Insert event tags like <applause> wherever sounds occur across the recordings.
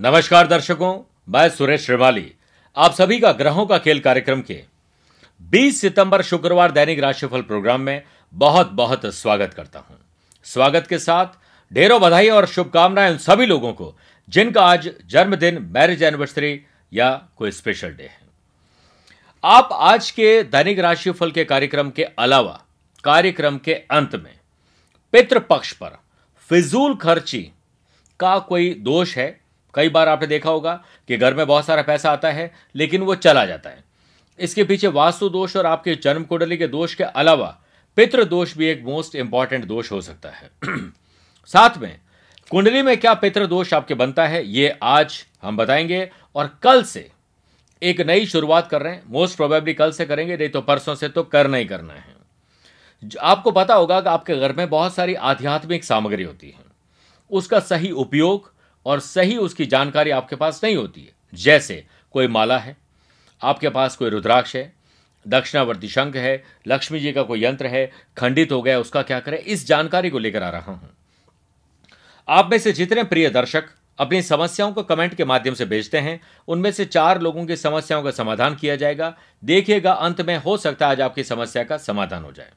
नमस्कार दर्शकों, मैं सुरेश श्रीमाली आप सभी का ग्रहों का खेल कार्यक्रम के 20 सितंबर शुक्रवार दैनिक राशिफल प्रोग्राम में बहुत बहुत स्वागत करता हूँ। स्वागत के साथ ढेरों बधाई और शुभकामनाएँ उन सभी लोगों को, जिनका आज जन्मदिन, मैरिज एनिवर्सरी या कोई स्पेशल डे है। आप आज के दैनिक राशिफल के कार्यक्रम के अलावा, कार्यक्रम के अंत में पितृपक्ष पर फिजूल खर्ची का कोई दोष है? कई बार आपने देखा होगा कि घर में बहुत सारा पैसा आता है, लेकिन वो चला जाता है। इसके पीछे वास्तु दोष और आपके जन्म कुंडली के दोष के अलावा पितृ दोष भी एक मोस्ट इंपॉर्टेंट दोष हो सकता है। <clears throat> साथ में, कुंडली में क्या पितृ दोष आपके बनता है, ये आज हम बताएँगे और कल से एक नई शुरुआत कर रहे हैं। मोस्ट प्रोबेबली कल से करेंगे, नहीं तो परसों से तो करना ही करना है। आपको पता होगा कि आपके घर में बहुत सारी आध्यात्मिक सामग्री होती है। उसका सही उपयोग और सही उसकी जानकारी आपके पास नहीं होती है। जैसे, कोई माला है, आपके पास कोई रुद्राक्ष है, दक्षिणावर्ती शंख है, लक्ष्मी जी का कोई यंत्र है, खंडित हो गया, उसका क्या करें? इस जानकारी को लेकर आ रहा हूँ। आप में से जितने प्रिय दर्शक अपनी समस्याओं को कमेंट के माध्यम से भेजते हैं, उनमें से चार लोगों की समस्याओं का समाधान किया जाएगा। देखिएगा, अंत में हो सकता है आज आपकी समस्या का समाधान हो जाए।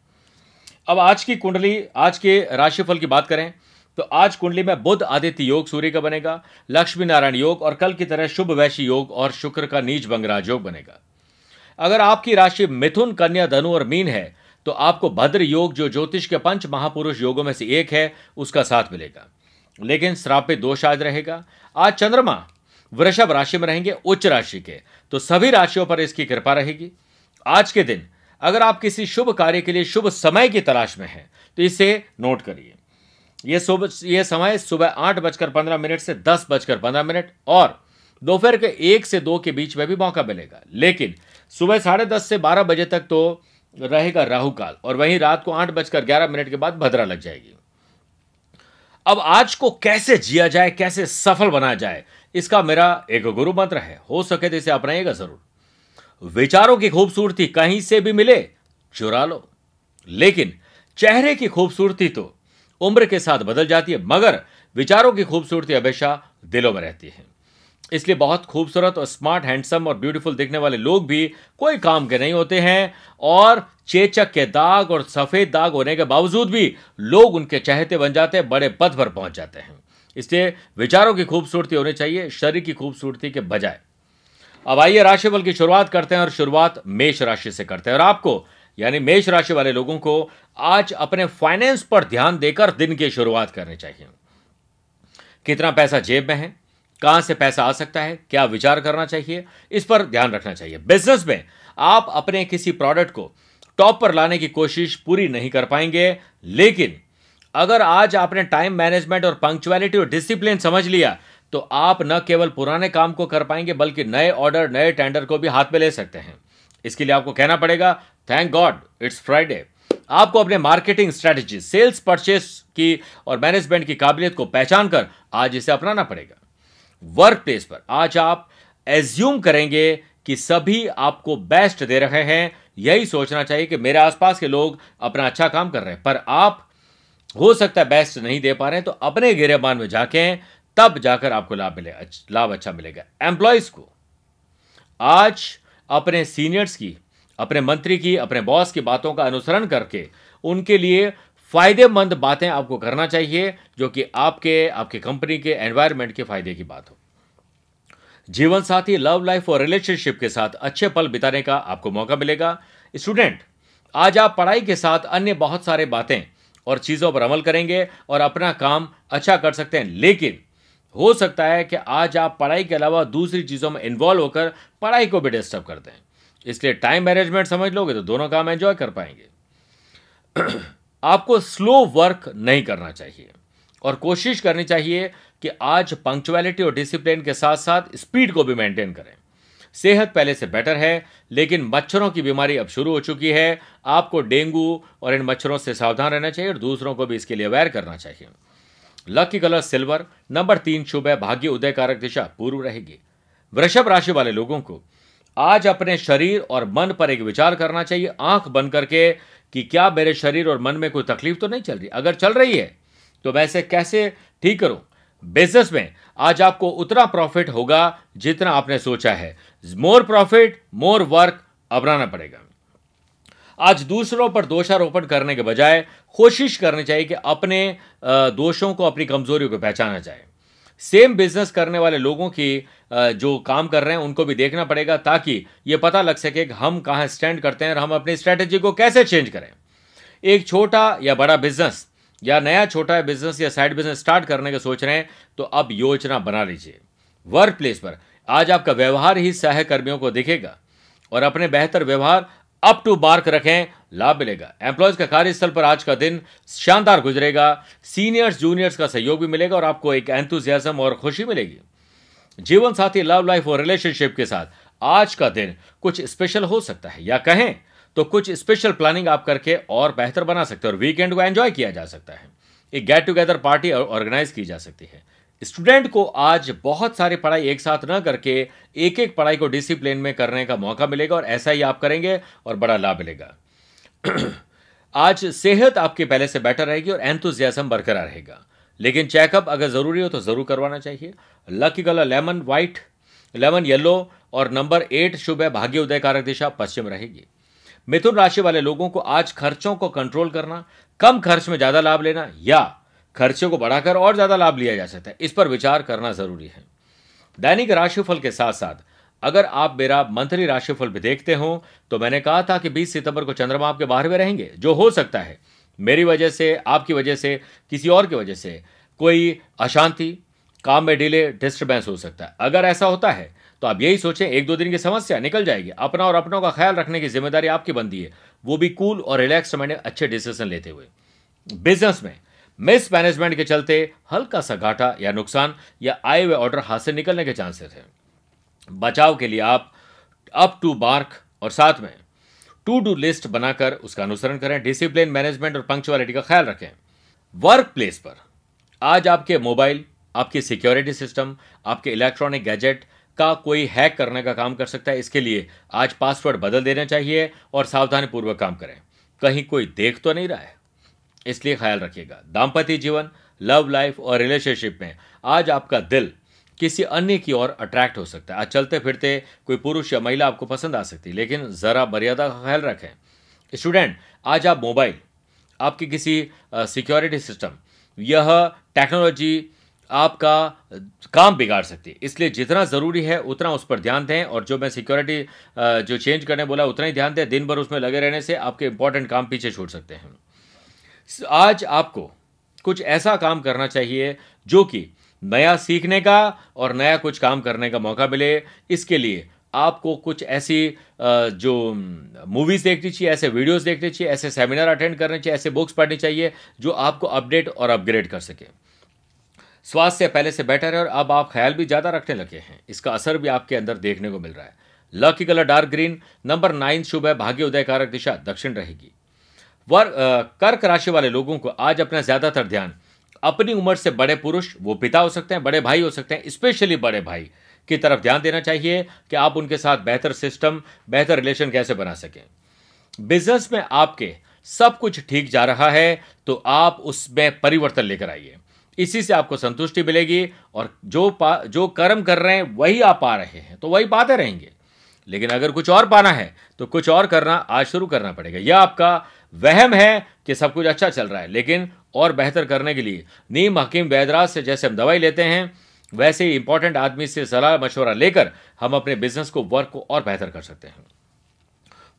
अब आज की कुंडली, आज के राशिफल की बात करें तो आज कुंडली में बुद्ध आदित्य योग सूर्य का बनेगा, लक्ष्मी नारायण योग और कल की तरह शुभ वैश्य योग और शुक्र का नीच बंगराज योग बनेगा। अगर आपकी राशि मिथुन, कन्या, धनु और मीन है तो आपको भद्र योग जो ज्योतिष के पंच महापुरुष योगों में से एक है, उसका साथ मिलेगा। लेकिन श्रापित दोष आज रहेगा। आज चंद्रमा वृषभ राशि में रहेंगे, उच्च राशि के। तो सभी राशियों पर इसकी कृपा रहेगी। आज के दिन अगर आप किसी शुभ कार्य के लिए शुभ समय की तलाश में हैं तो इसे नोट करिए। ये सुबह, ये समय सुबह आठ बजकर पंद्रह मिनट से दस बजकर पंद्रह मिनट और दोपहर के एक से दो के बीच में भी मौका मिलेगा। लेकिन सुबह साढ़े दस से बारह बजे तक तो रहेगा राहु काल और वहीं रात को आठ बजकर ग्यारह मिनट के बाद भद्रा लग जाएगी। अब आज को कैसे जिया जाए, कैसे सफल बनाया जाए, इसका मेरा एक गुरु मंत्र है। हो सके तो इसे अपनाइएगा ज़रूर। विचारों की खूबसूरती कहीं से भी मिले, चुरा लो। लेकिन चेहरे की खूबसूरती तो उम्र के साथ बदल जाती है, मगर विचारों की खूबसूरती हमेशा दिलों में रहती है। इसलिए बहुत खूबसूरत और स्मार्ट, हैंडसम और ब्यूटीफुल दिखने वाले लोग भी कोई काम के नहीं होते हैं, और चेचक के दाग और सफ़ेद दाग होने के बावजूद भी लोग उनके चहेते बन जाते हैं, बड़े पद पर पहुँच जाते हैं। इसलिए विचारों की खूबसूरती होनी चाहिए, शरीर की खूबसूरती के बजाय। अब आइए राशिफल की शुरुआत करते हैं और शुरुआत मेष राशि से करते हैं। और आपको यानी मेष राशि वाले लोगों को आज अपने फाइनेंस पर ध्यान देकर दिन की शुरुआत करनी चाहिए। कितना पैसा जेब में है? कहाँ से पैसा आ सकता है? क्या विचार करना चाहिए? इस पर ध्यान रखना चाहिए। बिज़नेस में आप अपने किसी प्रोडक्ट को टॉप पर लाने की कोशिश पूरी नहीं कर पाएँगे, लेकिन अगर आज आपने टाइम मैनेजमेंट और पंक्चुअलिटी और डिसिप्लिन समझ लिया तो आप न केवल पुराने काम को कर पाएँगे, बल्कि नए ऑर्डर नए टेंडर को भी हाथ में ले सकते हैं। इसके लिए आपको कहना पड़ेगा थैंक गॉड इट्स फ्राइडे आपको अपने मार्केटिंग स्ट्रेटजी सेल्स परचेस की और मैनेजमेंट की काबिलियत को पहचान कर आज इसे अपनाना पड़ेगा। वर्क प्लेस पर आज आप एज्यूम करेंगे कि सभी आपको बेस्ट दे रहे हैं। यही सोचना चाहिए कि मेरे आसपास के लोग अपना अच्छा काम कर रहे हैं। पर आप हो सकता है बेस्ट नहीं दे पा रहे हैं तो अपने गिरेबान में जाके तब जाकर आपको लाभ मिलेगा लाभ अच्छा मिलेगा। एम्प्लॉयज़ को आज अपने सीनियर्स की, अपने मंत्री की, अपने बॉस की बातों का अनुसरण करके उनके लिए फ़ायदेमंद बातें आपको करना चाहिए, जो कि आपके आपके कंपनी के एनवायरमेंट के फ़ायदे की बात हो। जीवन साथी लव लाइफ और रिलेशनशिप के साथ अच्छे पल बिताने का आपको मौका मिलेगा। स्टूडेंट आज आप पढ़ाई के साथ अन्य बहुत सारे बातें और चीज़ों पर अमल करेंगे और अपना काम अच्छा कर सकते हैं, लेकिन हो सकता है कि आज आप पढ़ाई के अलावा दूसरी चीज़ों में इन्वॉल्व होकर पढ़ाई को भी डिस्टर्ब कर दें इसलिए टाइम मैनेजमेंट समझ लोगे तो दोनों काम एंजॉय कर पाएँगे। <clears throat> आपको स्लो वर्क नहीं करना चाहिए और कोशिश करनी चाहिए कि आज पंक्चुअलिटी और डिसिप्लिन के साथ साथ स्पीड को भी मेंटेन करें। सेहत पहले से बेटर है, लेकिन मच्छरों की बीमारी अब शुरू हो चुकी है। आपको डेंगू और इन मच्छरों से सावधान रहना चाहिए और दूसरों को भी इसके लिए अवेयर करना चाहिए। लकी कलर सिल्वर नंबर तीन शुभ है, भाग्य उदय कारक दिशा, पूर्व रहेगी। वृषभ राशि वाले लोगों को आज अपने शरीर और मन पर एक विचार करना चाहिए। आँख बंद करके कि क्या मेरे शरीर और मन में कोई तकलीफ़ तो नहीं चल रही? अगर चल रही है तो वैसे कैसे ठीक करूँ? बिज़नेस में आज आपको उतना प्रॉफिट होगा जितना आपने सोचा है। मोर प्रॉफिट मोर वर्क अपनाना पड़ेगा। आज दूसरों पर दोषारोपण करने के बजाय कोशिश करनी चाहिए कि अपने दोषों को अपनी कमजोरियों को पहचाना जाए। सेम बिज़नेस करने वाले लोगों की जो काम कर रहे हैं, उनको भी देखना पड़ेगा ताकि ये पता लग सके कि हम कहाँ स्टैंड करते हैं और हम अपनी स्ट्रैटेजी को कैसे चेंज करें। एक छोटा या बड़ा बिज़नेस या नया छोटा बिज़नेस या साइड बिज़नेस स्टार्ट करने का सोच रहे हैं तो अब योजना बना लीजिए। वर्क प्लेस पर आज आपका व्यवहार ही सहकर्मियों को दिखेगा और अपने बेहतर व्यवहार अप टू मार्क रखें, लाभ मिलेगा। एम्प्लॉयज़ का कार्यस्थल पर आज का दिन शानदार गुजरेगा। सीनियर्स जूनियर्स का सहयोग भी मिलेगा और आपको एक एंथुजियाजम और खुशी मिलेगी। जीवन साथी लव लाइफ और रिलेशनशिप के साथ आज का दिन कुछ स्पेशल हो सकता है। या कहें तो कुछ स्पेशल प्लानिंग आप करके और बेहतर बना सकते हैं और वीकेंड को एंजॉय किया जा सकता है। एक गेट टुगेदर पार्टी ऑर्गेनाइज की जा सकती है। स्टूडेंट को आज बहुत सारी पढ़ाई एक साथ न करके एक एक पढ़ाई को डिसिप्लिन में करने का मौका मिलेगा और ऐसा ही आप करेंगे और बड़ा लाभ मिलेगा। <clears throat> आज सेहत आपकी पहले से बेटर रहेगी और एंथुजियाजम बरकरार रहेगा। लेकिन चेकअप अगर ज़रूरी हो तो ज़रूर करवाना चाहिए। Lucky colour lemon white lemon yellow और नंबर एट शुभ है, भाग्य उदय कारक दिशा पश्चिम रहेगी। मिथुन राशि वाले लोगों को आज खर्चों को कंट्रोल करना, कम खर्च में ज़्यादा लाभ लेना या खर्चे को बढ़ाकर और ज़्यादा लाभ लिया जा सकता है। इस पर विचार करना ज़रूरी है। दैनिक राशिफल के साथ साथ अगर आप मेरा मंथली राशिफल भी देखते हो तो मैंने कहा था कि 20 सितंबर को चंद्रमा आपके बाहर में रहेंगे, जो हो सकता है। मेरी वजह से, आपकी वजह से, किसी और की वजह से कोई अशांति, काम में डिले डिस्टर्बेंस हो सकता है। अगर ऐसा होता है तो आप यही सोचें, एक दो दिन की समस्या निकल जाएगी। अपना और अपनों का ख्याल रखने की ज़िम्मेदारी आपकी बनती है। वो भी कूल और रिलैक्स माइंड अच्छे डिसीज़न लेते हुए। बिज़नेस में मिस मैनेजमेंट के चलते हल्का सा घाटा या नुकसान या आए हुए ऑर्डर हाथ से निकलने के चांसेस है। बचाव के लिए आप अप टू मार्क और साथ में टू डू लिस्ट बनाकर उसका अनुसरण करें डिसिप्लिन मैनेजमेंट और पंक्चुअलिटी का ख्याल रखें। वर्क प्लेस पर आज आपके मोबाइल आपकी सिक्योरिटी सिस्टम आपके इलेक्ट्रॉनिक गैजेट का कोई हैक करने का काम कर सकता है। इसके लिए आज पासवर्ड बदल देना चाहिए और सावधानीपूर्वक काम करें। कहीं कोई देख तो नहीं रहा है। इसलिए ख्याल रखिएगा। दाम्पत्य जीवन लव लाइफ और रिलेशनशिप में आज आपका दिल किसी अन्य की ओर अट्रैक्ट हो सकता है। आज चलते फिरते कोई पुरुष या महिला आपको पसंद आ सकती है, लेकिन ज़रा मर्यादा का ख्याल रखें। स्टूडेंट आज आप मोबाइल आपकी किसी सिक्योरिटी सिस्टम यह टेक्नोलॉजी आपका काम बिगाड़ सकती है। इसलिए जितना ज़रूरी है, उतना उस पर ध्यान दें और जो मैं सिक्योरिटी जो चेंज करने बोला, उतना ही ध्यान दें। दिन भर उसमें लगे रहने से आपके इंपॉर्टेंट काम पीछे छूट सकते हैं। आज आपको कुछ ऐसा काम करना चाहिए जो कि नया सीखने का और नया कुछ काम करने का मौका मिले। इसके लिए आपको कुछ ऐसी जो मूवीज़ देखनी चाहिए, ऐसे वीडियोस देखने चाहिए, ऐसे सेमिनार अटेंड करने चाहिए, ऐसे बुक्स पढ़नी चाहिए, जो आपको अपडेट और अपग्रेड कर सके। स्वास्थ्य पहले से बेटर है और अब आप ख्याल भी ज़्यादा रखने लगे हैं। इसका असर भी आपके अंदर देखने को मिल रहा है। Lucky colour dark green number nine शुभ है, भाग्य उदय कारक दिशा, दक्षिण रहेगी। वर्ग कर्क राशि वाले लोगों को आज अपना ज़्यादातर ध्यान, अपनी उम्र से बड़े पुरुष, वो पिता हो सकते हैं, बड़े भाई हो सकते हैं, स्पेशली बड़े भाई की तरफ़ ध्यान देना चाहिए कि आप उनके साथ बेहतर सिस्टम, बेहतर रिलेशन कैसे बना सकें। बिज़नेस में आपके सब कुछ ठीक जा रहा है तो आप उसमें परिवर्तन लेकर आइए। इसी से आपको संतुष्टि मिलेगी और जो पा, जो कर्म कर रहे हैं, वही आप पा रहे हैं तो वही पाते रहेंगे। लेकिन अगर कुछ और पाना है तो कुछ और करना, आज शुरू करना पड़ेगा। यह आपका वहम है कि सब कुछ अच्छा चल रहा है, लेकिन और बेहतर करने के लिए। नीम हकीम वैदराज से जैसे हम दवाई लेते हैं, वैसे ही इंपॉर्टेंट आदमी से सलाह मशवरा लेकर हम अपने बिज़नेस को वर्क को और बेहतर कर सकते हैं।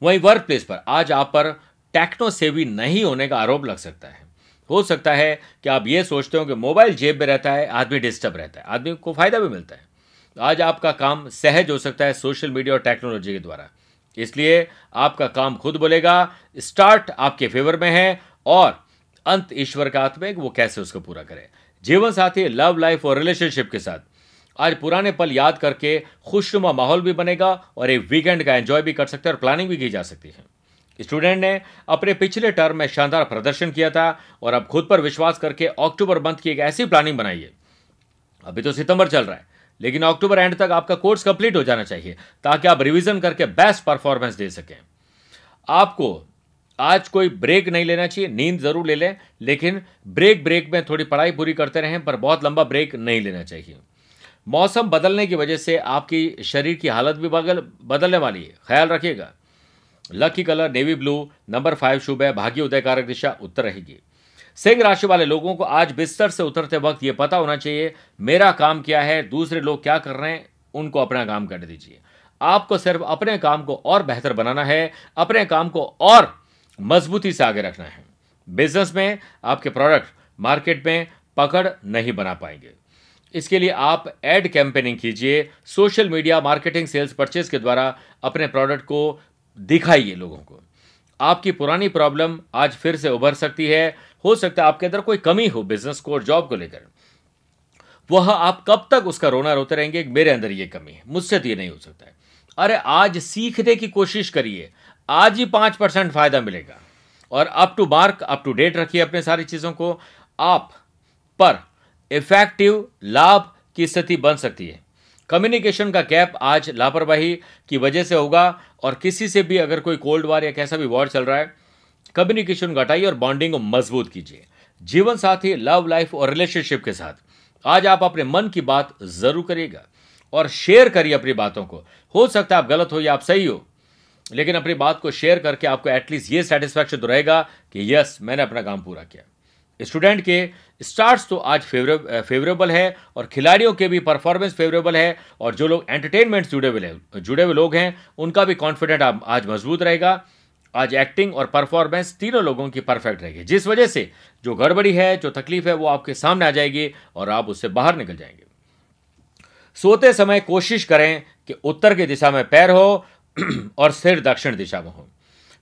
वहीं वर्क प्लेस पर आज आप पर टेक्नो सेवी नहीं होने का आरोप लग सकता है। हो सकता है कि आप ये सोचते हो कि मोबाइल जेब में रहता है, आदमी डिस्टर्ब रहता है, आदमी को फ़ायदा भी मिलता है। आज आपका काम सहज हो सकता है सोशल मीडिया और टेक्नोलॉजी के द्वारा। इसलिए आपका काम खुद बोलेगा स्टार्ट आपके फेवर में है और अंत ईश्वर का हाथ में वो कैसे उसको पूरा करे। जीवन साथी लव लाइफ और रिलेशनशिप के साथ। आज पुराने पल याद करके खुशनुमा माहौल भी बनेगा और एक वीकेंड का एंजॉय भी कर सकते हैं और प्लानिंग भी की जा सकती है। स्टूडेंट ने अपने पिछले टर्म में शानदार प्रदर्शन किया था और अब खुद पर विश्वास करके अक्टूबर मंथ की एक ऐसी प्लानिंग बनाई है। अभी तो सितंबर चल रहा है। लेकिन अक्टूबर एंड तक आपका कोर्स कंप्लीट हो जाना चाहिए, ताकि आप रिवीजन करके बेस्ट परफॉर्मेंस दे सकें। आपको आज कोई ब्रेक नहीं लेना चाहिए, नींद ज़रूर ले लें, लेकिन ब्रेक ब्रेक में थोड़ी पढ़ाई पूरी करते रहें, पर बहुत लंबा ब्रेक नहीं लेना चाहिए। मौसम बदलने की वजह से आपकी शरीर की हालत भी बदल बदलने वाली है। ख्याल रखिएगा। Lucky colour, navy blue, number five शुभ है, भाग्य उदयकारक दिशा उत्तर रहेगी। सिंह राशि वाले लोगों को आज बिस्तर से उतरते वक्त यह पता होना चाहिए, मेरा काम क्या है, दूसरे लोग क्या कर रहे हैं, उनको अपना काम करने दीजिए। आपको सिर्फ़ अपने काम को और बेहतर बनाना है, अपने काम को और मजबूती से आगे रखना है। बिज़नेस में आपके प्रोडक्ट मार्केट में पकड़ नहीं बना पाएँगे। इसके लिए आप एड कैंपेनिंग कीजिए, social media marketing sales purchase के द्वारा अपने प्रोडक्ट को दिखाइए लोगों को। आपकी पुरानी प्रॉब्लम आज फिर से उभर सकती है हो सकता है आपके अंदर कोई कमी हो बिज़नेस को और जॉब को लेकर। वह आप कब तक उसका रोना रोते रहेंगे? मेरे अंदर ये कमी है। मुझसे तो ये नहीं हो सकता है। अरे आज सीखने की कोशिश करिए। आज ही पाँच परसेंट फ़ायदा मिलेगा। और up to mark up to date रखिए अपने सारी चीज़ों को। आप पर इफ़ेक्टिव लाभ की स्थिति बन सकती है। कम्युनिकेशन का गैप आज लापरवाही की वजह से होगा। और किसी से भी अगर कोई कोल्ड वार या कैसा भी वॉर चल रहा है कम्युनिकेशन घटाइए और बॉन्डिंग को मज़बूत कीजिए। जीवन साथी, लव लाइफ और रिलेशनशिप के साथ। आज आप अपने मन की बात ज़रूर करिएगा और शेयर करिए अपनी बातों को। हो सकता है आप गलत हो या आप सही हो, लेकिन अपनी बात को शेयर करके आपको एटलीस्ट ये सेटिस्फैक्शन तो रहेगा कि यस मैंने अपना काम पूरा किया। स्टूडेंट के स्टार्ट्स तो आज फेवरेबल है और खिलाड़ियों के भी परफॉर्मेंस फेवरेबल है और जो लोग एंटरटेनमेंट जुड़े हुए जुड़े हुए लोग हैं, उनका भी कॉन्फिडेंट आज मज़बूत रहेगा। आज एक्टिंग और परफॉर्मेंस तीनों लोगों की परफेक्ट रहेगी। जिस वजह से जो गड़बड़ी है, जो तकलीफ़ है, वो आपके सामने आ जाएगी और आप उससे बाहर निकल जाएँगे। सोते समय कोशिश करें कि उत्तर की दिशा में पैर हो <clears throat> और सिर दक्षिण दिशा में हो।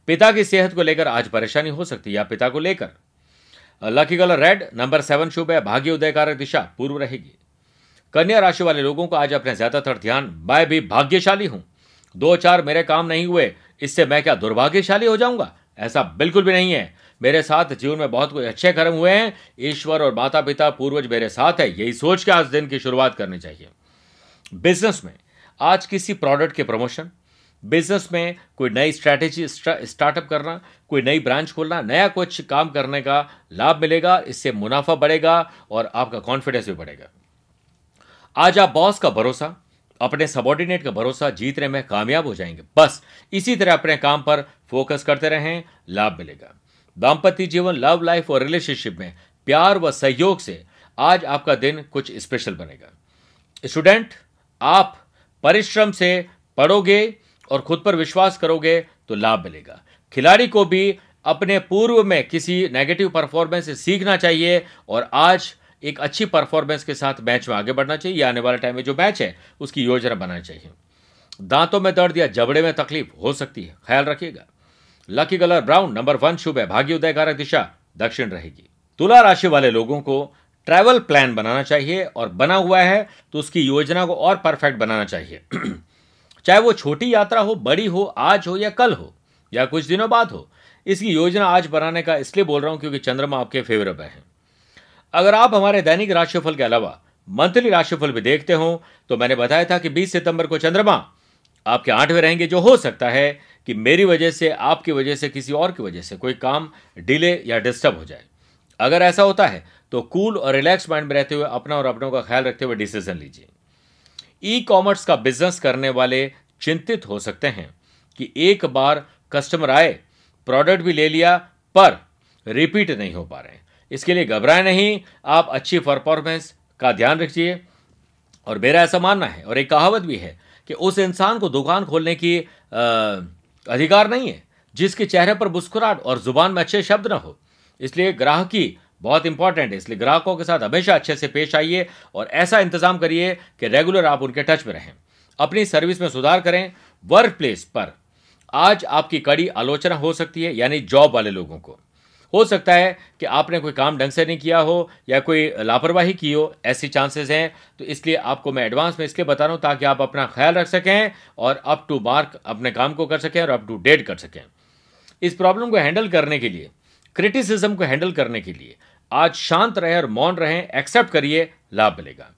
पिता की सेहत को लेकर आज परेशानी हो सकती है, या पिता को लेकर। Lucky colour red number seven शुभ है, भाग्य उदयकारक दिशा, पूर्व रहेगी। कन्या राशि वाले लोगों को आज अपने ज़्यादातर ध्यान, मैं भी भाग्यशाली हूँ। दो चार मेरे काम नहीं हुए इससे मैं क्या दुर्भाग्यशाली हो जाऊँगा? ऐसा बिल्कुल भी नहीं है। मेरे साथ जीवन में बहुत कुछ अच्छे कर्म हुए हैं। ईश्वर और माता पिता पूर्वज मेरे साथ है। यही सोच के आज दिन की शुरुआत करनी चाहिए। बिज़नेस में आज किसी प्रोडक्ट के प्रमोशन बिज़नेस में कोई नई स्ट्रैटेजी स्टार्टअप करना, कोई नई ब्रांच खोलना, नया कुछ काम करने का लाभ मिलेगा, इससे मुनाफा बढ़ेगा और आपका कॉन्फिडेंस भी बढ़ेगा। आज आप बॉस का भरोसा अपने सबॉर्डिनेट का भरोसा जीतने में कामयाब हो जाएँगे। बस, इसी तरह अपने काम पर फोकस करते रहें, लाभ मिलेगा। दाम्पत्य जीवन लव लाइफ और रिलेशनशिप में प्यार व सहयोग से आज आपका दिन कुछ स्पेशल बनेगा। स्टूडेंट आप परिश्रम से पढ़ोगे और खुद पर विश्वास करोगे तो लाभ मिलेगा। खिलाड़ी को भी अपने पूर्व में किसी नेगेटिव परफॉर्मेंस से सीखना चाहिए और आज एक अच्छी परफॉर्मेंस के साथ मैच में आगे बढ़ना चाहिए, या आने वाले टाइम में जो मैच है, उसकी योजना बनानी चाहिए। दांतों में दर्द या जबड़े में तकलीफ़ हो सकती है, ख्याल रखिएगा। Lucky colour brown number one शुभ है, भाग्य उदयकारक दिशा, दक्षिण रहेगी। तुला राशि वाले लोगों को ट्रैवल प्लान बनाना चाहिए, और बना हुआ है तो उसकी योजना को और परफेक्ट बनाना चाहिए। <clears throat> चाहे वो छोटी यात्रा हो, बड़ी हो, आज हो, या कल हो, या कुछ दिनों बाद हो, इसकी योजना आज बनाने का इसलिए बोल रहा हूँ क्योंकि चंद्रमा आपके फेवरेबल है। अगर आप हमारे दैनिक राशिफल के अलावा मंथली राशिफल भी देखते हो तो मैंने बताया था कि 20 सितंबर को चंद्रमा आपके आठवें रहेंगे, जो हो सकता है कि मेरी वजह से, आपकी वजह से, किसी और की वजह से कोई काम डिले या डिस्टर्ब हो जाए। अगर ऐसा होता है तो कूल और रिलैक्स माइंड में रहते हुए अपना और अपनों का ख्याल रखते हुए डिसीज़न लीजिए। ई कॉमर्स का बिज़नेस करने वाले चिंतित हो सकते हैं कि एक बार कस्टमर आए, प्रोडक्ट भी ले लिया, पर रिपीट नहीं हो पा रहे इसके लिए घबराए नहीं, आप अच्छी परफॉर्मेंस का ध्यान रखिए। और मेरा ऐसा मानना है, और एक कहावत भी है कि उस इंसान को दुकान खोलने की अधिकार नहीं है, जिसके चेहरे पर मुस्कुराहट और ज़ुबान में अच्छे शब्द ना हो। इसलिए ग्राहकी बहुत इंपॉर्टेंट है, इसलिए ग्राहकों के साथ हमेशा अच्छे से पेश आइए और ऐसा इंतज़ाम करिए कि रेगुलर आप उनके टच में रहें। अपनी सर्विस में सुधार करें वर्क प्लेस पर। आज आपकी कड़ी आलोचना हो सकती है, यानी जॉब वाले लोगों को। हो सकता है कि आपने कोई काम ढंग से नहीं किया हो या कोई लापरवाही की हो, ऐसी चांसेस हैं। तो इसलिए आपको मैं एडवांस में इसलिए बता रहा हूँ ताकि आप अपना ख्याल रख सकें और अप टू मार्क अपने काम को कर सकें और अप टू डेट कर सकें। इस प्रॉब्लम को हैंडल करने के लिए क्रिटिसिज्म को हैंडल करने के लिए, आज शांत रहे और मौन रहें एक्सेप्ट करिए, लाभ मिलेगा।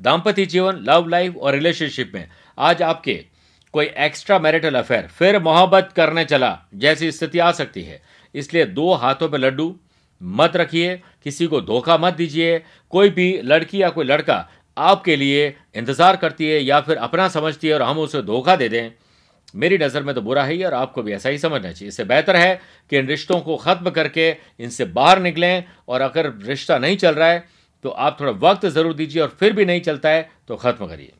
दाम्पत्य जीवन लव लाइफ और रिलेशनशिप में आज आपके कोई एक्स्ट्रा मैरिटल अफेयर फिर मोहब्बत करने चला, जैसी स्थिति आ सकती है। इसलिए दो हाथों पे लड्डू मत रखिए, किसी को धोखा मत दीजिए। कोई भी लड़की या कोई लड़का आपके लिए इंतज़ार करती है या फिर अपना समझती है और हम उसे धोखा दे दें, मेरी नज़र में तो बुरा है ही और आपको भी ऐसा ही समझना चाहिए। इससे बेहतर है कि इन रिश्तों को ख़त्म करके इनसे बाहर निकलें और अगर रिश्ता नहीं चल रहा है तो आप थोड़ा वक्त ज़रूर दीजिए और फिर भी नहीं चलता है तो ख़त्म करिए।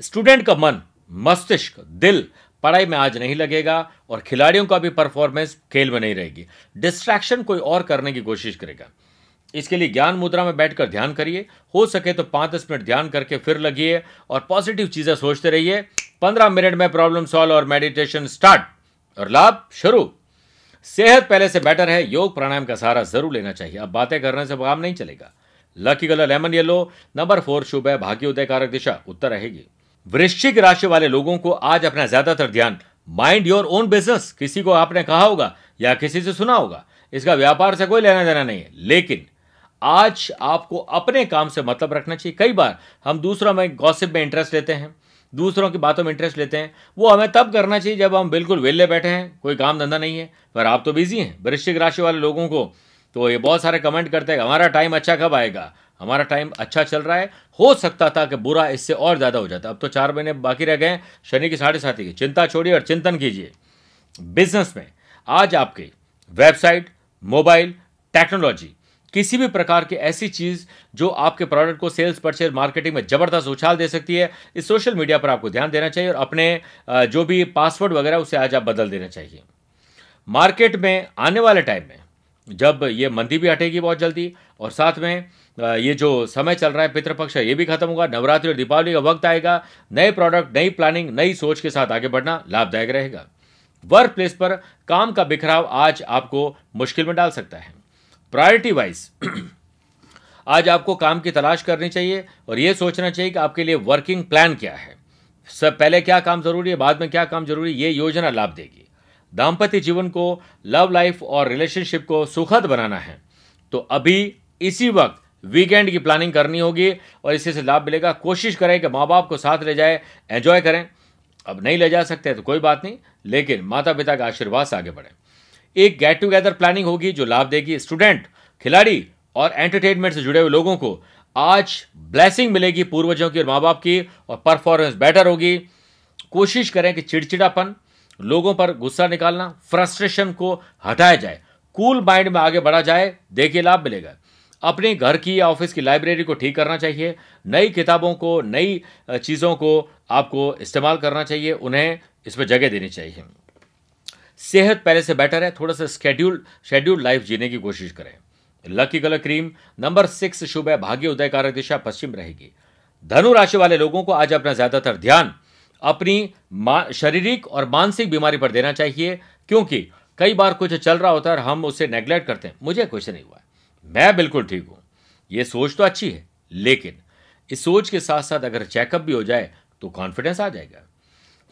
स्टूडेंट का मन, मस्तिष्क, दिल पढ़ाई में आज नहीं लगेगा और खिलाड़ियों का भी परफॉर्मेंस खेल में नहीं रहेगी। डिस्ट्रैक्शन कोई और करने की कोशिश करेगा। इसके लिए ज्ञान मुद्रा में बैठकर ध्यान करिए। हो सके तो पाँच दस मिनट ध्यान करके फिर लगिए और पॉजिटिव चीज़ें सोचते रहिए। पंद्रह मिनट में प्रॉब्लम सॉल्व और मेडिटेशन स्टार्ट और लाभ शुरू। सेहत पहले से बेटर है। योग प्राणायाम का सहारा ज़रूर लेना चाहिए। अब बातें करने से काम नहीं चलेगा। Lucky colour lemon yellow number four शुभ है। भाग्य उदय कारक दिशा, उत्तर रहेगी। वृश्चिक राशि वाले लोगों को आज अपना ज़्यादातर ध्यान माइंड योर ओन बिज़नेस। किसी को आपने कहा होगा या किसी से सुना होगा, इसका व्यापार से कोई लेना देना नहीं है। लेकिन आज आपको अपने काम से मतलब रखना चाहिए। कई बार हम दूसरों में गॉसिप में इंटरेस्ट लेते हैं, दूसरों की बातों में इंटरेस्ट लेते हैं, वो हमें तब करना चाहिए जब हम बिल्कुल वेले बैठे हैं, कोई काम धंधा नहीं है, पर आप तो बिज़ी हैं। वृश्चिक राशि वाले लोगों को तो ये बहुत सारे कमेंट करते हैं, हमारा टाइम अच्छा कब आएगा? हमारा टाइम अच्छा चल रहा है। हो सकता था कि बुरा इससे और ज़्यादा हो जाता। अब तो चार महीने बाकी रह गए शनि की साढ़े साथी की। चिंता छोड़िए और चिंतन कीजिए। बिज़नेस में आज आपके वेबसाइट मोबाइल टेक्नोलॉजी किसी भी प्रकार की ऐसी चीज़ जो आपके प्रोडक्ट को सेल्स परचेज मार्केटिंग में ज़बरदस्त उछाल दे सकती है, इस सोशल मीडिया पर आपको ध्यान देना चाहिए और अपने जो भी पासवर्ड वगैरह, उसे आज आप बदल देना चाहिए। मार्केट में आने वाले टाइम में जब ये मंदी भी हटेगी बहुत जल्दी और साथ में ये जो समय चल रहा है पितृपक्ष, ये भी खत्म होगा। नवरात्रि और दीपावली का वक्त आएगा। नए प्रोडक्ट नई प्लानिंग नई सोच के साथ आगे बढ़ना लाभदायक रहेगा। वर्क प्लेस पर काम का बिखराव आज आपको मुश्किल में डाल सकता है। प्रायोरिटी वाइज <clears throat> आज आपको काम की तलाश करनी चाहिए और यह सोचना चाहिए कि आपके लिए वर्किंग प्लान क्या है। सब पहले क्या काम ज़रूरी है, बाद में क्या काम ज़रूरी है, ये योजना लाभ देगी। दाम्पत्य जीवन को लव लाइफ और रिलेशनशिप को सुखद बनाना है। तो अभी इसी वक्त वीकेंड की प्लानिंग करनी होगी और इसी से लाभ मिलेगा। कोशिश करें कि माँ बाप को साथ ले जाए एंजॉय करें। अब नहीं ले जा सकते तो कोई बात नहीं, लेकिन माता पिता का आशीर्वाद से आगे बढ़ें। एक गेट टुगेदर प्लानिंग होगी जो लाभ देगी स्टूडेंट खिलाड़ी और एंटरटेनमेंट से जुड़े हुए लोगों को। आज ब्लेसिंग मिलेगी पूर्वजों की और माँ बाप की और परफॉर्मेंस बेटर होगी। कोशिश करें कि चिड़चिड़ापन, लोगों पर गुस्सा निकालना फ्रस्ट्रेशन को हटाया जाए। कूल माइंड में आगे बढ़ा जाए, देखिए लाभ मिलेगा। अपने घर की या ऑफ़िस की लाइब्रेरी को ठीक करना चाहिए। नई किताबों को, नई चीज़ों को आपको इस्तेमाल करना चाहिए। उन्हें इसमें जगह देनी चाहिए। सेहत पहले से बेटर है। थोड़ा सा स्केड्यूल शेड्यूल लाइफ जीने की कोशिश करें। Lucky colour cream number six शुभ है। भाग्य उदय कारक दिशा पश्चिम रहेगी। धनु राशि वाले लोगों को आज अपना ज़्यादातर ध्यान अपनी शारीरिक और मानसिक बीमारी पर देना चाहिए। क्योंकि कई बार कुछ चल रहा होता है और हम उसे नेग्लेक्ट करते हैं। मुझे कुछ नहीं हुआ मैं बिल्कुल ठीक हूँ। यह सोच तो अच्छी है लेकिन इस सोच के साथ साथ अगर चेकअप भी हो जाए तो कॉन्फिडेंस आ जाएगा।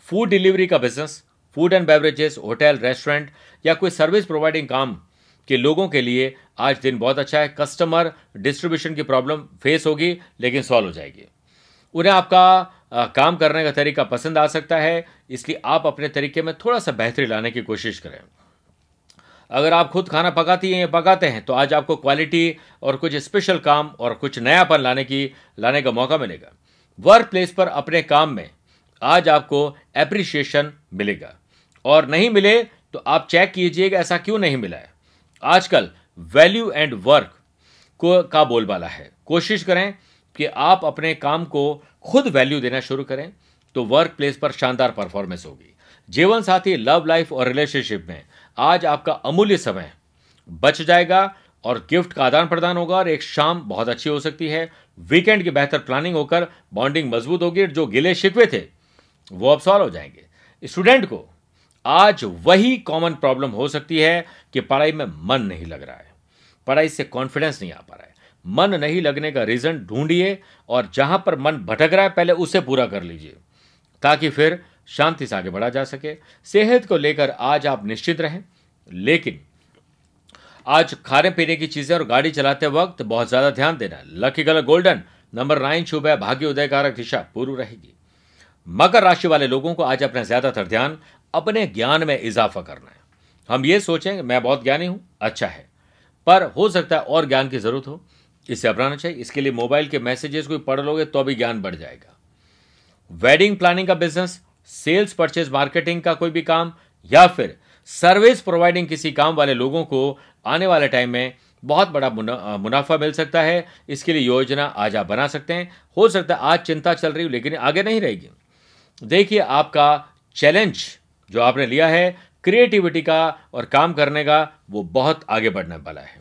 फ़ूड डिलीवरी का business food and beverages hotel restaurant या कोई सर्विस प्रोवाइडिंग काम के लोगों के लिए आज दिन बहुत अच्छा है। कस्टमर डिस्ट्रीब्यूशन की प्रॉब्लम फेस होगी लेकिन सॉल्व हो जाएगी। उन्हें आपका आ, काम करने का तरीका पसंद आ सकता है इसलिए आप अपने तरीके में थोड़ा सा बेहतरी लाने की कोशिश करें। अगर आप खुद खाना पकाती हैं पकाते हैं तो आज आपको क्वालिटी और कुछ स्पेशल काम और कुछ नयापन लाने की, लाने का मौका मिलेगा। वर्क प्लेस पर अपने काम में आज आपको एप्रिसिएशन मिलेगा। और नहीं मिले तो आप चेक कीजिएगा ऐसा क्यों नहीं मिला है। आजकल वैल्यू एंड वर्क को, का बोलबाला है। कोशिश करें कि आप अपने काम को खुद वैल्यू देना शुरू करें। तो वर्क प्लेस पर शानदार परफॉर्मेंस होगी। जीवन साथी लव लाइफ और रिलेशनशिप में आज आपका अमूल्य समय बच जाएगा और गिफ्ट का आदान प्रदान होगा और एक शाम बहुत अच्छी हो सकती है। वीकेंड की बेहतर प्लानिंग होकर बॉन्डिंग मज़बूत होगी जो गिले शिकवे थे, वो अब सॉल्व हो जाएँगे। स्टूडेंट को आज वही कॉमन प्रॉब्लम हो सकती है कि पढ़ाई में मन नहीं लग रहा है। पढ़ाई से कॉन्फिडेंस नहीं आ पा रहा है। मन नहीं लगने का रीजन ढूंढिए और जहाँ पर मन भटक रहा है, पहले उसे पूरा कर लीजिए। ताकि फिर शांति से आगे बढ़ा जा सके। सेहत को लेकर आज आप निश्चित रहें। लेकिन आज खाने पीने की चीज़ें और गाड़ी चलाते वक्त बहुत ज़्यादा ध्यान देना। Lucky colour golden number nine शुभ है, भाग्य उदयकारक दिशा पूर्व रहेगी। मकर राशि वाले लोगों को आज अपना ज़्यादातर ध्यान अपने ज्ञान में इजाफा करना है। हम ये सोचें, मैं बहुत ज्ञानी हूँ अच्छा है। पर हो सकता है और ज्ञान की ज़रूरत हो। इसे अपनाना चाहिए। इसके लिए मोबाइल के मैसेजेस को पढ़ लोगे तो भी ज्ञान बढ़ जाएगा। वेडिंग प्लानिंग का बिज़नेस सेल्स परचेज मार्केटिंग का कोई भी काम, या फिर सर्विस प्रोवाइडिंग किसी काम वाले लोगों को आने वाले टाइम में बहुत बड़ा मुनाफा मिल सकता है। इसके लिए योजना आज आप बना सकते हैं। हो सकता है आज चिंता चल रही हो, लेकिन आगे नहीं रहेगी। देखिए, आपका चैलेंज जो आपने लिया है क्रिएटिविटी का और काम करने का, वो बहुत आगे बढ़ने वाला है।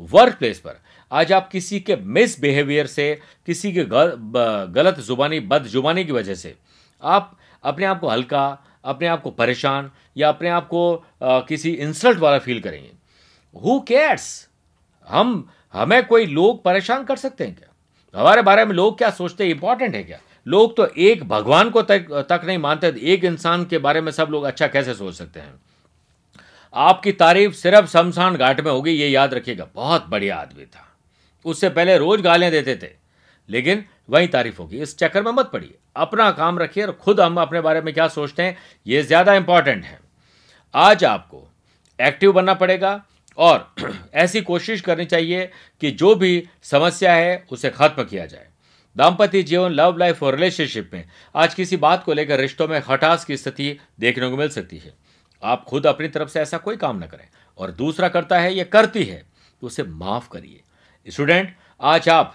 वर्क प्लेस पर आज आप किसी के मिस बिहेवियर से किसी के गल, गलत जुबानी बद जुबानी की वजह से आप अपने आप को हल्का अपने आप को परेशान या अपने आप को आ, किसी इंसल्ट वाला फील करेंगे। हु केयर्स हम हमें कोई लोग परेशान कर सकते हैं क्या? हमारे बारे में लोग क्या सोचते हैं? इंपॉर्टेंट है क्या? लोग तो एक भगवान को तक तक नहीं मानते एक इंसान के बारे में सब लोग अच्छा कैसे सोच सकते हैं? आपकी तारीफ़ सिर्फ़ शमशान घाट में होगी ये याद रखिएगा। बहुत बढ़िया आदमी था। उससे पहले रोज गालियाँ देते थे। लेकिन वही तारीफ़ होगी। इस चक्कर में मत पड़िए। अपना काम रखिए और खुद हम अपने बारे में क्या सोचते हैं, ये ज़्यादा इंपॉर्टेंट है। आज आपको एक्टिव बनना पड़ेगा और <clears throat> ऐसी कोशिश करनी चाहिए कि जो भी समस्या है, उसे खत्म किया जाए। दाम्पत्य जीवन लव लाइफ और रिलेशनशिप में आज किसी बात को लेकर रिश्तों में खटास की स्थिति देखने को मिल सकती है। आप खुद अपनी तरफ़ से ऐसा कोई काम ना करें। और दूसरा करता है, या करती है तो उसे माफ़ करिए। स्टूडेंट, आज आप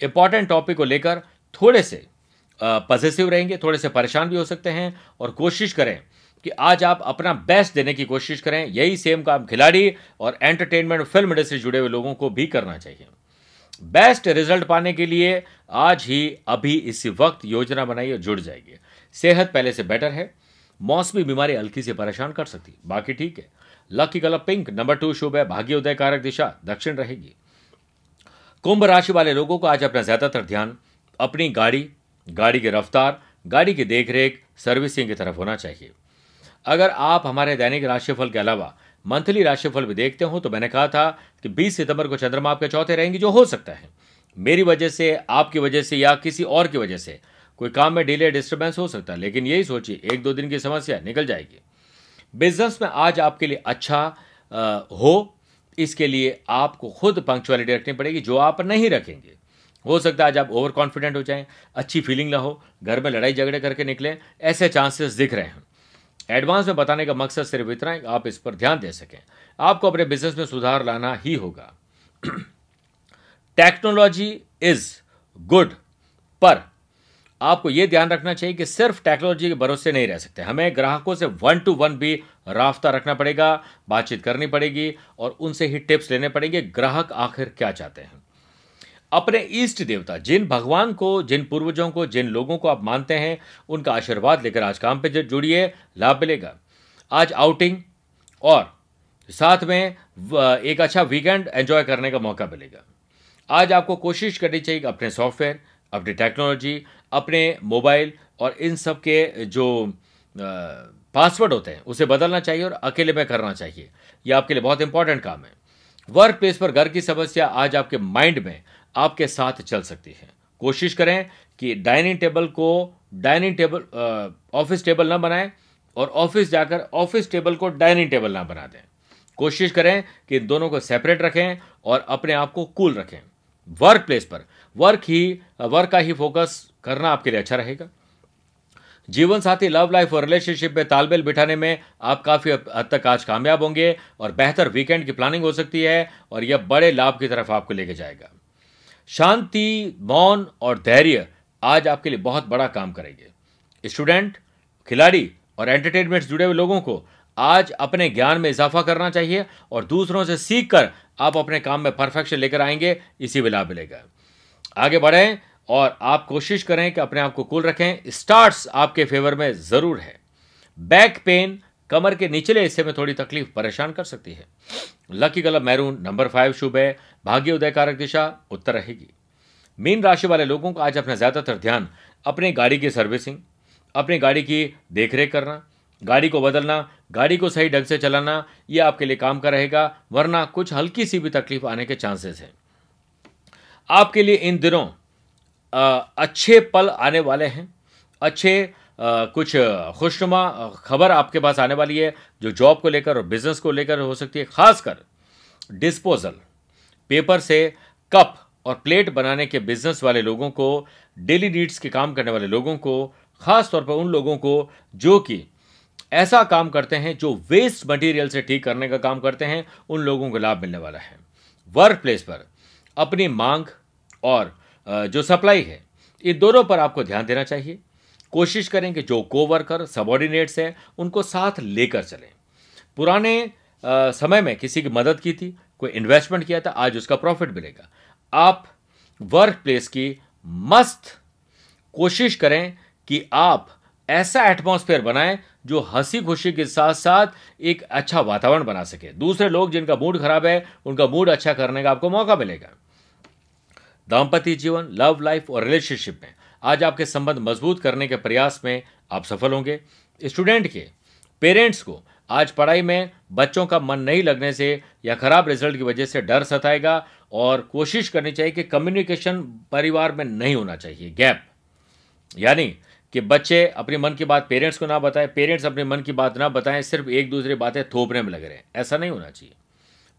इंपॉर्टेंट टॉपिक को लेकर थोड़े से पॉजिटिव रहेंगे, थोड़े से परेशान भी हो सकते हैं और कोशिश करें कि आज आप अपना बेस्ट देने की कोशिश करें। यही सेम काम खिलाड़ी और एंटरटेनमेंट फ़िल्म इंडस्ट्री जुड़े हुए लोगों को भी करना चाहिए। बेस्ट रिज़ल्ट पाने के लिए आज ही, अभी इसी वक्त योजना बनाइए और जुड़ जाएगी। सेहत पहले से बेटर है। मौसमी बीमारी हल्की से परेशान कर सकती बाकी ठीक है। Lucky colour pink number two शुभ है। भाग्य उदय कारक दिशा, दक्षिण रहेगी। कुंभ राशि वाले लोगों को आज अपना ज़्यादातर ध्यान अपनी गाड़ी गाड़ी की रफ्तार गाड़ी की देखरेख सर्विसिंग की तरफ़ होना चाहिए। अगर आप हमारे दैनिक राशिफल के अलावा मंथली राशिफल भी देखते हो तो मैंने कहा था कि 20 सितंबर को चंद्रमा आपके चौथे रहेंगे जो हो सकता है। मेरी वजह से आपकी वजह से या किसी और की वजह से कोई काम में डिले डिस्टर्बेंस हो सकता है लेकिन यही सोचिए एक दो दिन की समस्या निकल जाएगी। बिज़नेस में आज आपके लिए अच्छा आ, हो इसके लिए आपको खुद पंक्चुअलिटी रखनी पड़ेगी, जो आप नहीं रखेंगे। हो सकता है आज आप ओवर कॉन्फिडेंट हो जाएँ, अच्छी फीलिंग ना हो, घर में लड़ाई झगड़े करके निकलें, ऐसे चांसेस दिख रहे हैं। एडवांस में बताने का मकसद सिर्फ़ इतना है आप इस पर ध्यान दे सकें। आपको अपने बिज़नेस में सुधार लाना ही होगा। टेक्नोलॉजी इज़ गुड पर आपको यह ध्यान रखना चाहिए कि सिर्फ़ टेक्नोलॉजी के भरोसे नहीं रह सकते। हमें ग्राहकों से वन टू वन भी राफ्ता रखना पड़ेगा, बातचीत करनी पड़ेगी और उनसे ही टिप्स लेने पड़ेंगे, ग्राहक आखिर क्या चाहते हैं। अपने इष्ट देवता, जिन भगवान को, जिन पूर्वजों को, जिन लोगों को आप मानते हैं, उनका आशीर्वाद लेकर आज काम पे जुड़िए, लाभ मिलेगा। आज आउटिंग और साथ में एक अच्छा वीकेंड एंजॉय करने का मौका मिलेगा। आज आपको कोशिश करनी चाहिए अपने सॉफ्टवेयर अपनी टेक्नोलॉजी अपने मोबाइल और इन सब के जो पासवर्ड होते हैं, उसे बदलना चाहिए और अकेले में करना चाहिए। यह आपके लिए बहुत इंपॉर्टेंट काम है। वर्क प्लेस पर घर की समस्या आज आपके माइंड में, आपके साथ चल सकती है। कोशिश करें कि डाइनिंग टेबल को डाइनिंग टेबल ऑफ़िस टेबल ना बनाएँ और ऑफ़िस जाकर ऑफ़िस टेबल को डाइनिंग टेबल ना बना दें। कोशिश करें कि इन दोनों को सेपरेट रखें और अपने आप को कूल रखें। वर्क प्लेस पर वर्क ही वर्क का ही फोकस करना आपके लिए अच्छा रहेगा। जीवन साथी लव लाइफ और रिलेशनशिप में तालमेल बिठाने में आप काफ़ी हद तक आज कामयाब होंगे और बेहतर वीकेंड की प्लानिंग हो सकती है और यह बड़े लाभ की तरफ़ आपको लेके जाएगा। शांति, मौन और धैर्य आज आपके लिए बहुत बड़ा काम करेंगे। स्टूडेंट खिलाड़ी और एंटरटेनमेंट जुड़े हुए लोगों को आज अपने ज्ञान में इजाफा करना चाहिए और दूसरों से सीख कर आप अपने काम में परफेक्शन लेकर आएँगे, इसी में लाभ मिलेगा। आगे बढ़ें और आप कोशिश करें कि अपने आप को कूल रखें। स्टार्ट्स आपके फेवर में ज़रूर है। बैक पेन कमर के निचले हिस्से में थोड़ी तकलीफ़ परेशान कर सकती है। Lucky colour maroon number five शुभ है। भाग्य उदय कारक दिशा, उत्तर रहेगी। मीन राशि वाले लोगों को आज अपना ज़्यादातर ध्यान अपनी गाड़ी की सर्विसिंग अपनी गाड़ी की देखरेख करना, गाड़ी को बदलना, गाड़ी को सही ढंग से चलाना यह आपके लिए काम का रहेगा, वरना कुछ हल्की सी भी तकलीफ़ आने के चांसेस हैं। आपके लिए इन दिनों अच्छे पल आने वाले हैं। अच्छे कुछ खुशनुमा खबर आपके पास आने वाली है, जो जॉब को लेकर और बिज़नेस को लेकर हो सकती है, खासकर डिस्पोजल। पेपर से कप और प्लेट बनाने के बिज़नेस वाले लोगों को, डेली नीड्स के काम करने वाले लोगों को खास तौर पर उन लोगों को, जो कि ऐसा काम करते हैं, जो वेस्ट मटेरियल से ठीक करने का काम करते हैं, उन लोगों को लाभ मिलने वाला है। वर्क प्लेस पर अपनी मांग और जो सप्लाई है, इन दोनों पर आपको ध्यान देना चाहिए। कोशिश करें कि जो कोवर्कर, सबॉर्डिनेट्स हैं, उनको साथ लेकर चलें। पुराने समय में किसी की मदद की थी, कोई इन्वेस्टमेंट किया था, आज उसका प्रॉफिट मिलेगा। आप वर्क प्लेस की मस्त कोशिश करें कि आप ऐसा एटमॉस्फेयर बनाएँ, जो हँसी खुशी के साथ साथ एक अच्छा वातावरण बना सके। दूसरे लोग जिनका मूड खराब है, उनका मूड अच्छा करने का आपको मौका मिलेगा। दाम्पत्य जीवन लव लाइफ और रिलेशनशिप में। आज आपके संबंध मज़बूत करने के प्रयास में आप सफल होंगे। स्टूडेंट के, पेरेंट्स को, आज पढ़ाई में बच्चों का मन नहीं लगने से या खराब रिज़ल्ट की वजह से डर सताएगा और कोशिश करनी चाहिए कि कम्युनिकेशन परिवार में नहीं होना चाहिए। गैप यानी कि बच्चे अपने मन की बात पेरेंट्स को ना बताएँ, पेरेंट्स अपने मन की बात ना बताएँ, सिर्फ़ एक दूसरे बातें थोपने में लग रहे। हैं ऐसा नहीं होना चाहिए।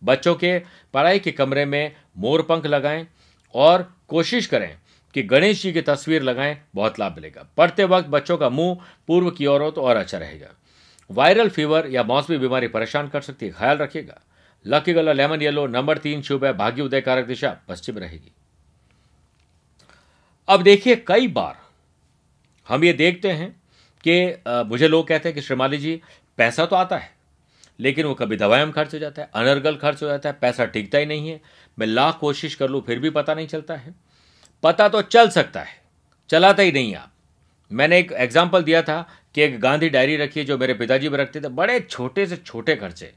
बच्चों के पढ़ाई के कमरे में मोर पंख लगाएँ और कोशिश करें कि गणेश जी की तस्वीर लगाएँ, बहुत लाभ मिलेगा। पढ़ते वक्त बच्चों का मुँह पूर्व की ओर हो तो और अच्छा रहेगा। वायरल फीवर या मौसमी बीमारी परेशान कर सकती है, ख्याल रखिएगा। Lucky colour lemon yellow, number तीन शुभ है, भाग्य उदय कारक दिशा, पश्चिम रहेगी। अब देखिए, कई बार हम ये देखते हैं कि मुझे लोग कहते हैं कि, श्रीमाली जी, पैसा तो आता है, लेकिन वो कभी दवाई में खर्च हो जाता है, अनर्गल खर्च हो जाता है, पैसा टिकता ही नहीं है। मैं लाख कोशिश कर लूँ, फिर भी पता नहीं चलता है। पता तो चल सकता है, चलाता ही नहीं आप। मैंने एक एग्ज़ाम्पल दिया था कि एक गांधी डायरी रखी है जो मेरे पिताजी में रखते थे, बड़े छोटे से छोटे खर्चे।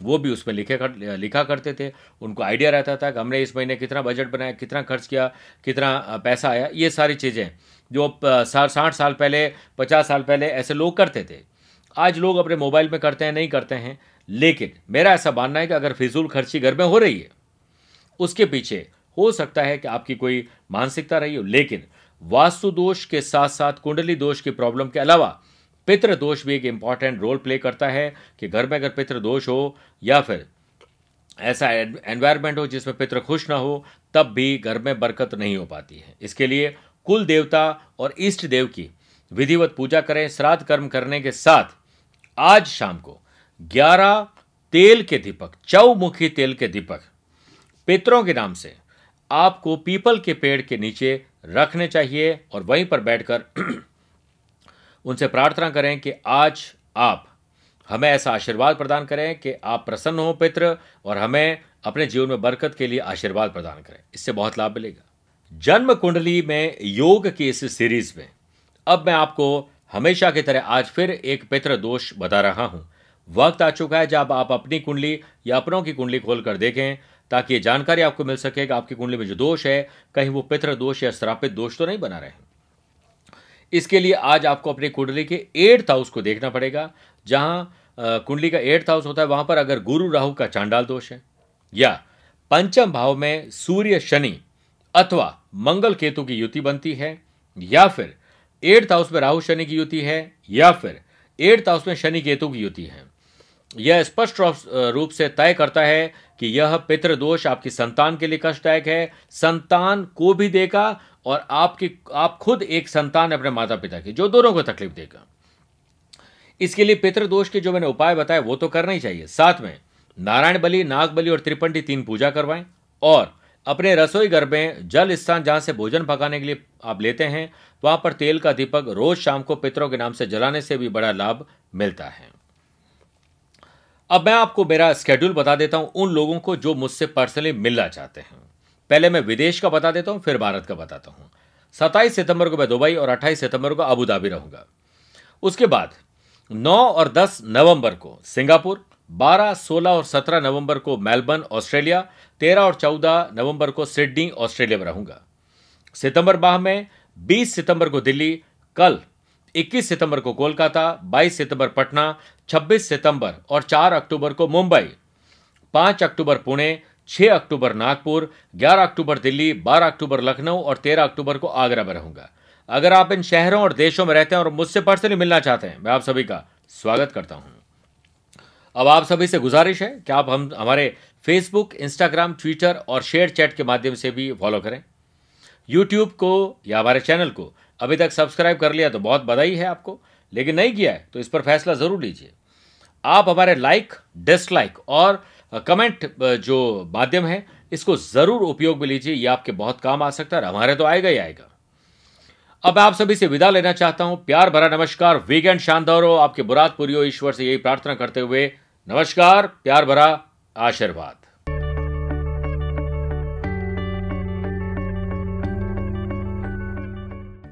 वो भी उसमें लिखे कर, लिखा करते थे, उनको आइडिया रहता था कि हमने इस महीने कितना बजट बनाया, कितना खर्च किया, कितना पैसा आया, ये सारी चीज़ें जो साठ साल पहले, पचास साल पहले ऐसे लोग करते थे। आज लोग अपने मोबाइल में करते हैं, नहीं करते हैं, लेकिन मेरा ऐसा मानना है कि अगर फिजूल खर्ची घर में हो रही है उसके पीछे हो सकता है कि आपकी कोई मानसिकता रही हो, लेकिन वास्तु दोष के साथ साथ कुंडली दोष की प्रॉब्लम के अलावा पितृ दोष भी एक इंपॉर्टेंट रोल प्ले करता है कि घर में अगर पितृ दोष हो या फिर ऐसा एनवायरमेंट हो जिसमें पितृ खुश ना हो, तब भी घर में बरकत नहीं हो पाती है। इसके लिए कुल देवता और इष्ट देव की विधिवत पूजा करें, श्राद्ध कर्म करने के साथ आज शाम को 11 तेल के दीपक, चौमुखी तेल के दीपक पितरों के नाम से। आपको पीपल के पेड़ के नीचे रखने चाहिए और वहीं पर बैठकर <clears throat> उनसे प्रार्थना करें कि आज आप हमें ऐसा आशीर्वाद प्रदान करें कि आप प्रसन्न हो पित्र और हमें अपने जीवन में बरकत के लिए आशीर्वाद प्रदान करें। इससे बहुत लाभ मिलेगा। जन्म कुंडली में योग की इस सीरीज़ में अब मैं आपको हमेशा की तरह आज फिर एक पित्र दोष बता रहा हूँ। वक्त आ चुका है जब आप अपनी कुंडली या अपनों की कुंडली खोलकर देखें ताकि ये जानकारी आपको मिल सके कि आपकी कुंडली में जो दोष है, कहीं वो पितृ दोष या श्रापित दोष तो नहीं बना रहे इसके लिए आज आपको अपनी कुंडली के एट्थ हाउस को देखना पड़ेगा, जहाँ कुंडली का एट्थ हाउस होता है, वहाँ पर अगर गुरु राहु का चांडाल दोष है, या पंचम भाव में सूर्य शनि अथवा मंगल केतु की युति बनती है, या फिर एट्थ हाउस में राहु शनि की युति है, या फिर एट्थ हाउस में शनि केतु की युति है। यह स्पष्ट रूप से तय करता है कि यह पितृदोष आपकी संतान के लिए कष्टदायक है। संतान को भी देगा और आपकी, आप खुद एक संतान अपने माता पिता की, जो दोनों को तकलीफ़ देगा। इसके लिए पितृदोष के जो मैंने उपाय बताए, वो तो करना ही चाहिए। साथ में नारायण बलि नाग बलि और त्रिपंडी तीन पूजा करवाएँ और अपने रसोई घर में जल स्थान जहाँ से भोजन पकाने के लिए आप लेते हैं, वहाँ पर तेल का दीपक रोज शाम को पितरों के नाम से जलाने से भी बड़ा लाभ मिलता है। अब मैं आपको मेरा स्केड्यूल बता देता हूँ उन लोगों को जो मुझसे पर्सनली मिलना चाहते हैं। पहले मैं विदेश का बता देता हूँ फिर भारत का बताता हूँ। सत्ताईस सितंबर को मैं दुबई और अट्ठाईस सितंबर को अबू धाबी रहूँगा। उसके बाद 9 और 10 नवंबर को सिंगापुर 12, 16 और 17 नवंबर को मेलबर्न ऑस्ट्रेलिया 13 और 14 नवंबर को सिडनी ऑस्ट्रेलिया में रहूँगा। सितंबर माह में 20 सितंबर को दिल्ली कल 21 सितंबर को कोलकाता 22 सितंबर पटना 26 सितंबर और 4 अक्टूबर को मुंबई 5 अक्टूबर पुणे 6 अक्टूबर नागपुर 11 अक्टूबर दिल्ली 12 अक्टूबर लखनऊ और 13 अक्टूबर को आगरा में रहूँगा। अगर आप इन शहरों और देशों में रहते हैं और मुझसे पर्सनली मिलना चाहते हैं, मैं आप सभी का स्वागत करता हूँ। अब आप सभी से गुजारिश है कि आप हम, हमारे फेसबुक इंस्टाग्राम ट्विटर और शेयर चैट के माध्यम से भी फॉलो करें। यूट्यूब को या हमारे चैनल को अभी तक सब्सक्राइब कर लिया तो बहुत बधाई है आपको, लेकिन नहीं किया है तो इस पर फैसला ज़रूर लीजिए। आप हमारे लाइक डिसलाइक और कमेंट जो माध्यम है, इसको ज़रूर उपयोग में लीजिए, ये आपके बहुत काम आ सकता है हमारे तो आएगा ही आएगा। अब आप सभी से विदा लेना चाहता हूँ। प्यार भरा नमस्कार, वीकेंड शानदार हो, आपके बुरात पूरी हो ईश्वर से यही प्रार्थना करते हुए, नमस्कार, प्यार भरा, आशीर्वाद।